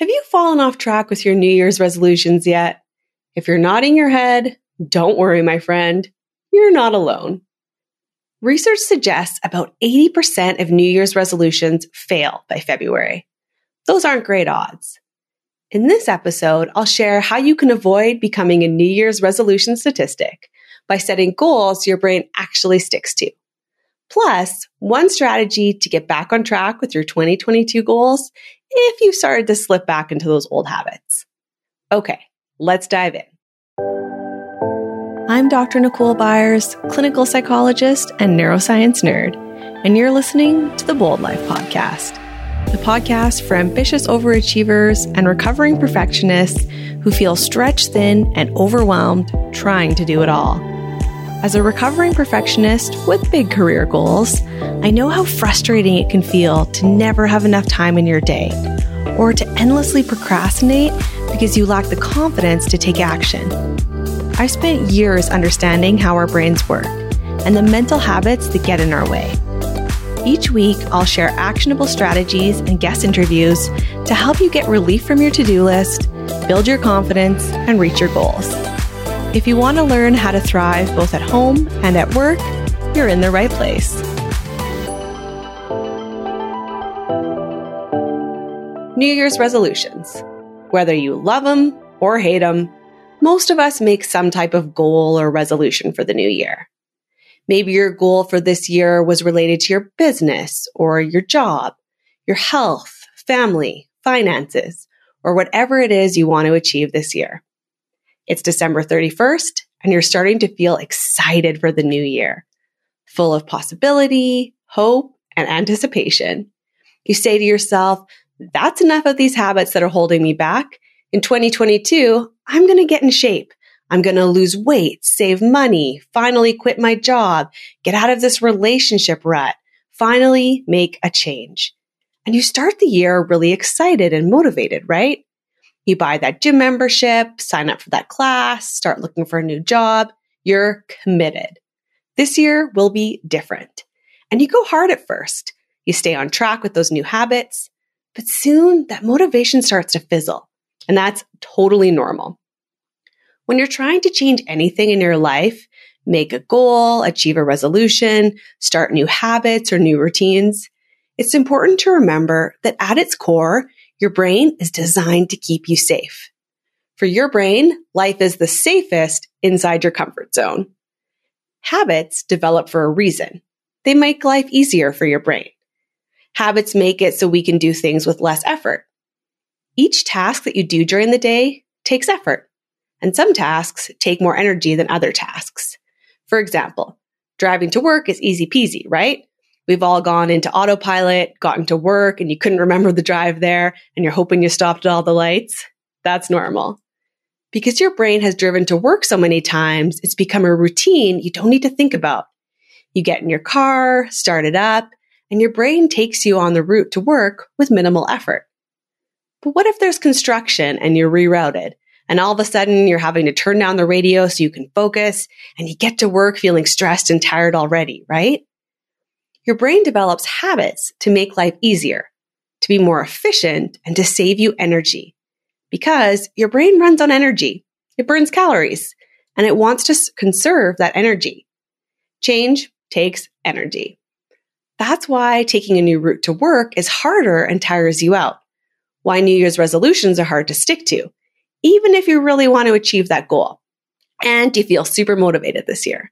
Have you fallen off track with your New Year's resolutions yet? If you're nodding your head, don't worry, my friend. You're not alone. Research suggests about 80% of New Year's resolutions fail by February. Those aren't great odds. In this episode, I'll share how you can avoid becoming a New Year's resolution statistic by setting goals your brain actually sticks to. Plus, one strategy to get back on track with your 2022 goals if you started to slip back into those old habits. Okay, let's dive in. I'm Dr. Nicole Byers, clinical psychologist and neuroscience nerd, and you're listening to the Bold Life Podcast, the podcast for ambitious overachievers and recovering perfectionists who feel stretched thin and overwhelmed trying to do it all. As a recovering perfectionist with big career goals, I know how frustrating it can feel to never have enough time in your day or to endlessly procrastinate because you lack the confidence to take action. I've spent years understanding how our brains work and the mental habits that get in our way. Each week, I'll share actionable strategies and guest interviews to help you get relief from your to do list, build your confidence, and reach your goals. If you want to learn how to thrive both at home and at work, you're in the right place. New Year's resolutions. Whether you love them or hate them, most of us make some type of goal or resolution for the new year. Maybe your goal for this year was related to your business or your job, your health, family, finances, or whatever it is you want to achieve this year. It's December 31st and you're starting to feel excited for the new year, full of possibility, hope, and anticipation. You say to yourself, that's enough of these habits that are holding me back. In 2022, I'm going to get in shape. I'm going to lose weight, save money, finally quit my job, get out of this relationship rut, finally make a change. And you start the year really excited and motivated, right? You buy that gym membership, sign up for that class, start looking for a new job. You're committed. This year will be different. And you go hard at first. You stay on track with those new habits, but soon that motivation starts to fizzle. And that's totally normal. When you're trying to change anything in your life, make a goal, achieve a resolution, start new habits or new routines, it's important to remember that at its core, your brain is designed to keep you safe. For your brain, life is the safest inside your comfort zone. Habits develop for a reason. They make life easier for your brain. Habits make it so we can do things with less effort. Each task that you do during the day takes effort, and some tasks take more energy than other tasks. For example, driving to work is easy peasy, right? We've all gone into autopilot, gotten to work, and you couldn't remember the drive there, and you're hoping you stopped at all the lights. That's normal. Because your brain has driven to work so many times, it's become a routine you don't need to think about. You get in your car, start it up, and your brain takes you on the route to work with minimal effort. But what if there's construction and you're rerouted? And all of a sudden you're having to turn down the radio so you can focus and you get to work feeling stressed and tired already, right? Your brain develops habits to make life easier, to be more efficient, and to save you energy. Because your brain runs on energy. It burns calories and it wants to conserve that energy. Change takes energy. That's why taking a new route to work is harder and tires you out. Why New Year's resolutions are hard to stick to, even if you really want to achieve that goal. And you feel super motivated this year.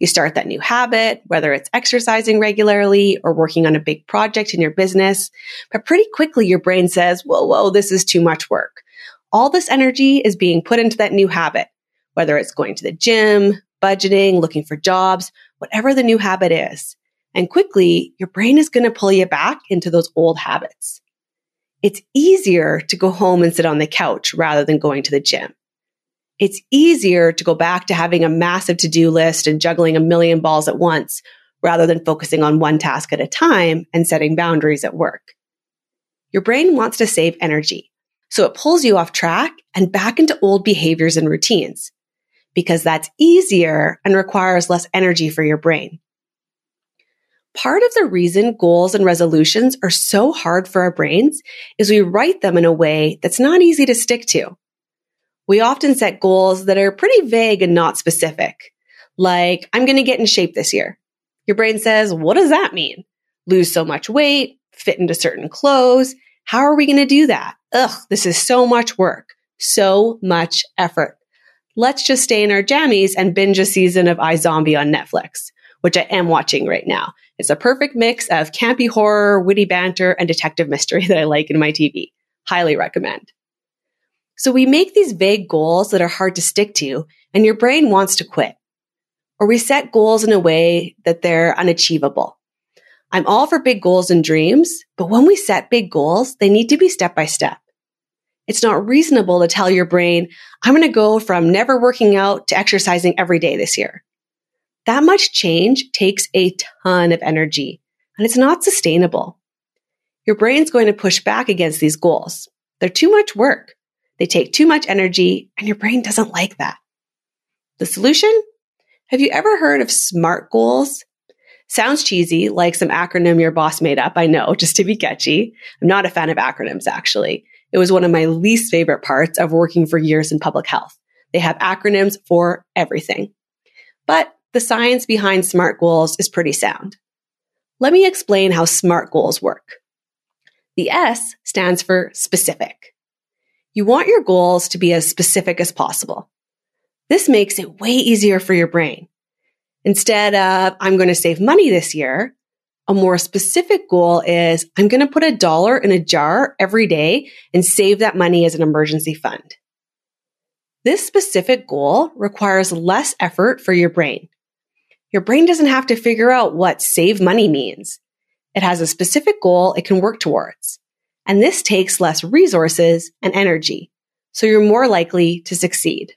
You start that new habit, whether it's exercising regularly or working on a big project in your business. But pretty quickly, your brain says, whoa, whoa, this is too much work. All this energy is being put into that new habit, whether it's going to the gym, budgeting, looking for jobs, whatever the new habit is. And quickly, your brain is going to pull you back into those old habits. It's easier to go home and sit on the couch rather than going to the gym it's easier to go back to having a massive to do list and juggling a million balls at once rather than focusing on one task at a time and setting boundaries at work. Your brain wants to save energy, so it pulls you off track and back into old behaviors and routines because that's easier and requires less energy for your brain. Part of the reason goals and resolutions are so hard for our brains is we write them in a way that's not easy to stick to. We often set goals that are pretty vague and not specific. Like, I'm going to get in shape this year. Your brain says, what does that mean? Lose so much weight, fit into certain clothes. How are we going to do that? Ugh, this is so much work, so much effort. Let's just stay in our jammies and binge a season of iZombie on Netflix, which I am watching right now. It's a perfect mix of campy horror, witty banter, and detective mystery that I like in my TV. Highly recommend. So we make these vague goals that are hard to stick to, and your brain wants to quit. Or we set goals in a way that they're unachievable. I'm all for big goals and dreams, but when we set big goals, they need to be step by step. It's not reasonable to tell your brain, I'm going to go from never working out to exercising every day this year. That much change takes a ton of energy and it's not sustainable. Your brain's going to push back against these goals. They're too much work. They take too much energy and your brain doesn't like that. The solution? Have you ever heard of SMART goals? Sounds cheesy, like some acronym your boss made up. I know, just to be catchy. I'm not a fan of acronyms, actually. It was one of my least favorite parts of working for years in public health. They have acronyms for everything. But the science behind SMART goals is pretty sound. Let me explain how SMART goals work. The S stands for specific. You want your goals to be as specific as possible. This makes it way easier for your brain. Instead of, I'm going to save money this year, a more specific goal is, I'm going to put a dollar in a jar every day and save that money as an emergency fund. This specific goal requires less effort for your brain. Your brain doesn't have to figure out what save money means. It has a specific goal it can work towards. And this takes less resources and energy. So you're more likely to succeed.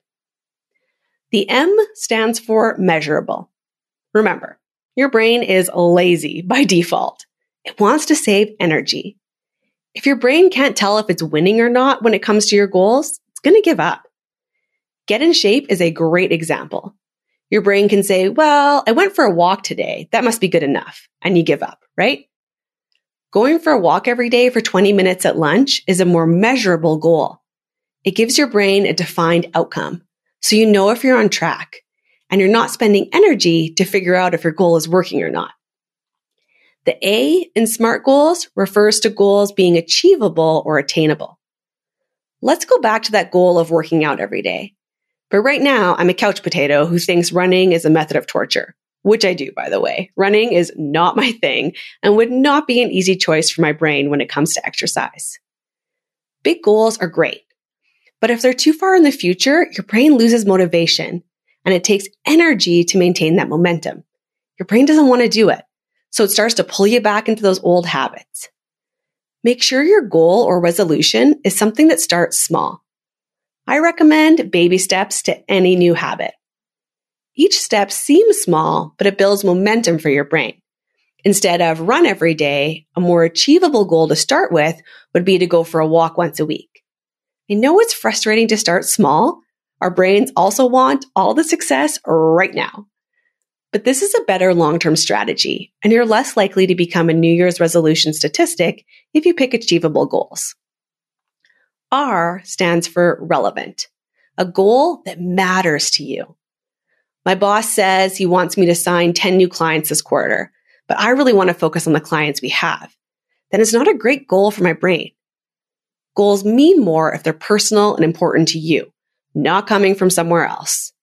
The M stands for measurable. Remember, your brain is lazy by default. It wants to save energy. If your brain can't tell if it's winning or not when it comes to your goals, it's going to give up. Get in shape is a great example. Your brain can say, well, I went for a walk today. That must be good enough. And you give up, right? Going for a walk every day for 20 minutes at lunch is a more measurable goal. It gives your brain a defined outcome. So you know if you're on track and you're not spending energy to figure out if your goal is working or not. The A in SMART goals refers to goals being achievable or attainable. Let's go back to that goal of working out every day. But right now, I'm a couch potato who thinks running is a method of torture, which I do, by the way. Running is not my thing and would not be an easy choice for my brain when it comes to exercise. Big goals are great, but if they're too far in the future, your brain loses motivation and it takes energy to maintain that momentum. Your brain doesn't want to do it. So it starts to pull you back into those old habits. Make sure your goal or resolution is something that starts small. I recommend baby steps to any new habit. Each step seems small, but it builds momentum for your brain. Instead of run every day, a more achievable goal to start with would be to go for a walk once a week. I know it's frustrating to start small, our brains also want all the success right now. But this is a better long-term strategy, and you're less likely to become a New Year's resolution statistic if you pick achievable goals. R stands for relevant, a goal that matters to you. My boss says he wants me to sign 10 new clients this quarter, but I really want to focus on the clients we have. Then it's not a great goal for my brain. Goals mean more if they're personal and important to you not coming from somewhere else.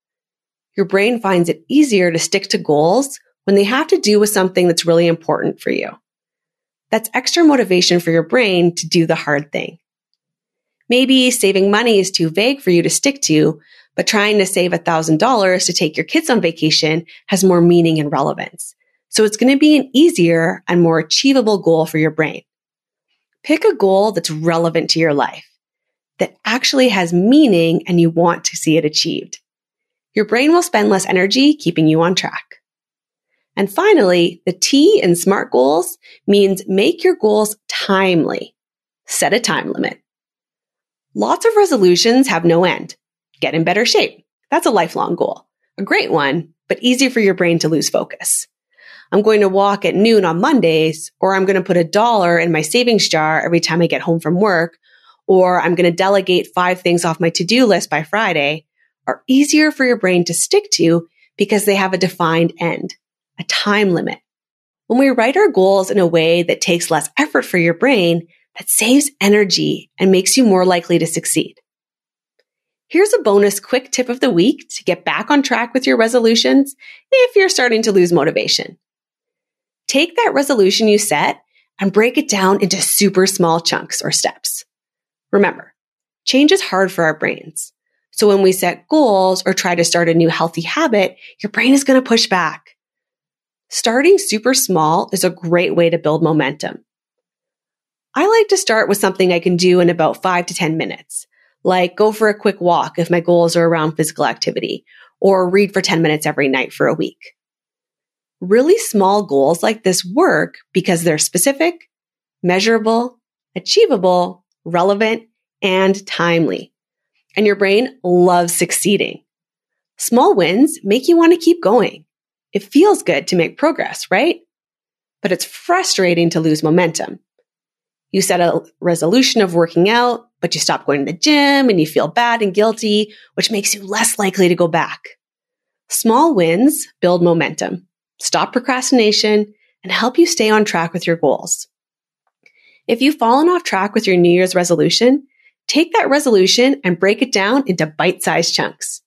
Your brain finds it easier to stick to goals when they have to do with something that's really important for you. That's extra motivation for your brain to do the hard thing. Maybe saving money is too vague for you to stick to, but trying to save $1,000 to take your kids on vacation has more meaning and relevance. So it's going to be an easier and more achievable goal for your brain. Pick a goal that's relevant to your life that actually has meaning and you want to see it achieved. Your brain will spend less energy keeping you on track. And finally, the T in SMART goals means make your goals timely. Set a time limit. Lots of resolutions have no end. Get in better shape. That's a lifelong goal. A great one, but easy for your brain to lose focus. I'm going to walk at noon on Mondays, or I'm going to put a dollar in my savings jar every time I get home from work, or I'm going to delegate five things off my to-do list by Friday are easier for your brain to stick to because they have a defined end, a time limit. When we write our goals in a way that takes less effort for your brain, that saves energy and makes you more likely to succeed. Here's a bonus quick tip of the week to get back on track with your resolutions if you're starting to lose motivation. Take that resolution you set and break it down into super small chunks or steps. Remember, change is hard for our brains. So when we set goals or try to start a new healthy habit, your brain is going to push back. Starting super small is a great way to build momentum. I like to start with something I can do in about five to 10 minutes, like go for a quick walk if my goals are around physical activity or read for 10 minutes every night for a week. Really small goals like this work because they're specific, measurable, achievable, relevant, and timely and your brain loves succeeding. Small wins make you want to keep going. It feels good to make progress, right? But it's frustrating to lose momentum. You set a resolution of working out, but you stop going to the gym and you feel bad and guilty, which makes you less likely to go back. Small wins build momentum, stop procrastination, and help you stay on track with your goals. If you've fallen off track with your New Year's resolution, Take that resolution and break it down into bite-sized chunks.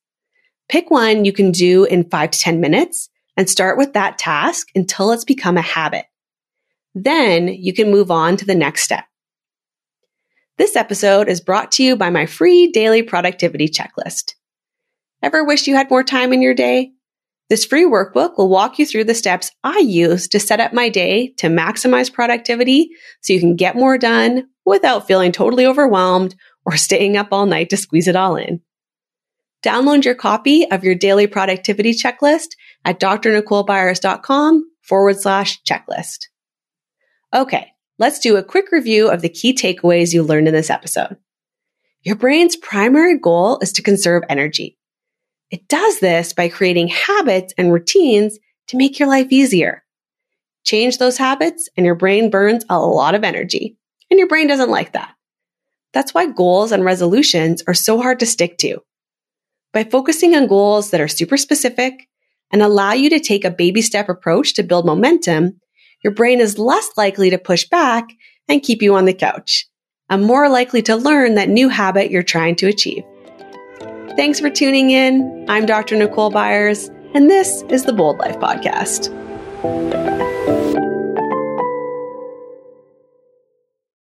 Pick one you can do in five to 10 minutes and start with that task until it's become a habit. Then you can move on to the next step. This episode is brought to you by my free daily productivity checklist. Ever wish you had more time in your day? This free workbook will walk you through the steps I use to set up my day to maximize productivity so you can get more done without feeling totally overwhelmed or staying up all night to squeeze it all in. Download your copy of your daily productivity checklist at drnicolebyers.com forward slash checklist. Okay, let's do a quick review of the key takeaways you learned in this episode. Your brain's primary goal is to conserve energy. It does this by creating habits and routines to make your life easier. Change those habits and your brain burns a lot of energy. And your brain doesn't like that. That's why goals and resolutions are so hard to stick to. By focusing on goals that are super specific and allow you to take a baby step approach to build momentum, your brain is less likely to push back and keep you on the couch and more likely to learn that new habit you're trying to achieve. Thanks for tuning in. I'm Dr. Nicole Byers, and this is the Bold Life Podcast.